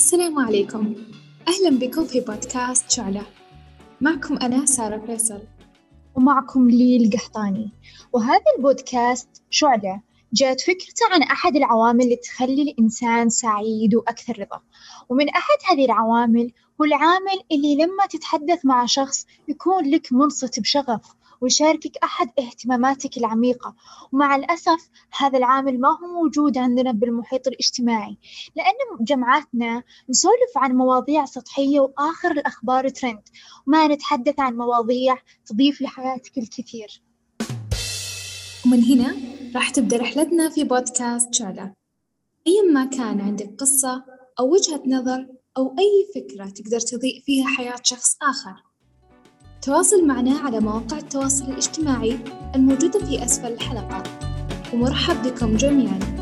السلام عليكم. أهلا بكم في بودكاست شعلة. معكم أنا سارة فيصل. ومعكم لي القحطاني وهذا البودكاست شعلة جاءت فكرته عن أحد العوامل اللي تخلي الإنسان سعيد وأكثر رضا. ومن أحد هذه العوامل هو العامل اللي لما تتحدث مع شخص يكون لك منصت بشغف ويشاركك أحد اهتماماتك العميقة. ومع الأسف هذا العامل ما هو موجود عندنا بالمحيط الاجتماعي لأن جمعاتنا نسولف عن مواضيع سطحية وآخر الأخبار ترند وما نتحدث عن مواضيع تضيف لحياتك الكثير. ومن هنا راح تبدأ رحلتنا في بودكاست شعلة أيا ما كان عندك قصة أو وجهة نظر أو أي فكرة تقدر تضيء فيها حياة شخص آخر تواصل معنا على مواقع التواصل الاجتماعي الموجودة في أسفل الحلقة ومرحب بكم جميعاً.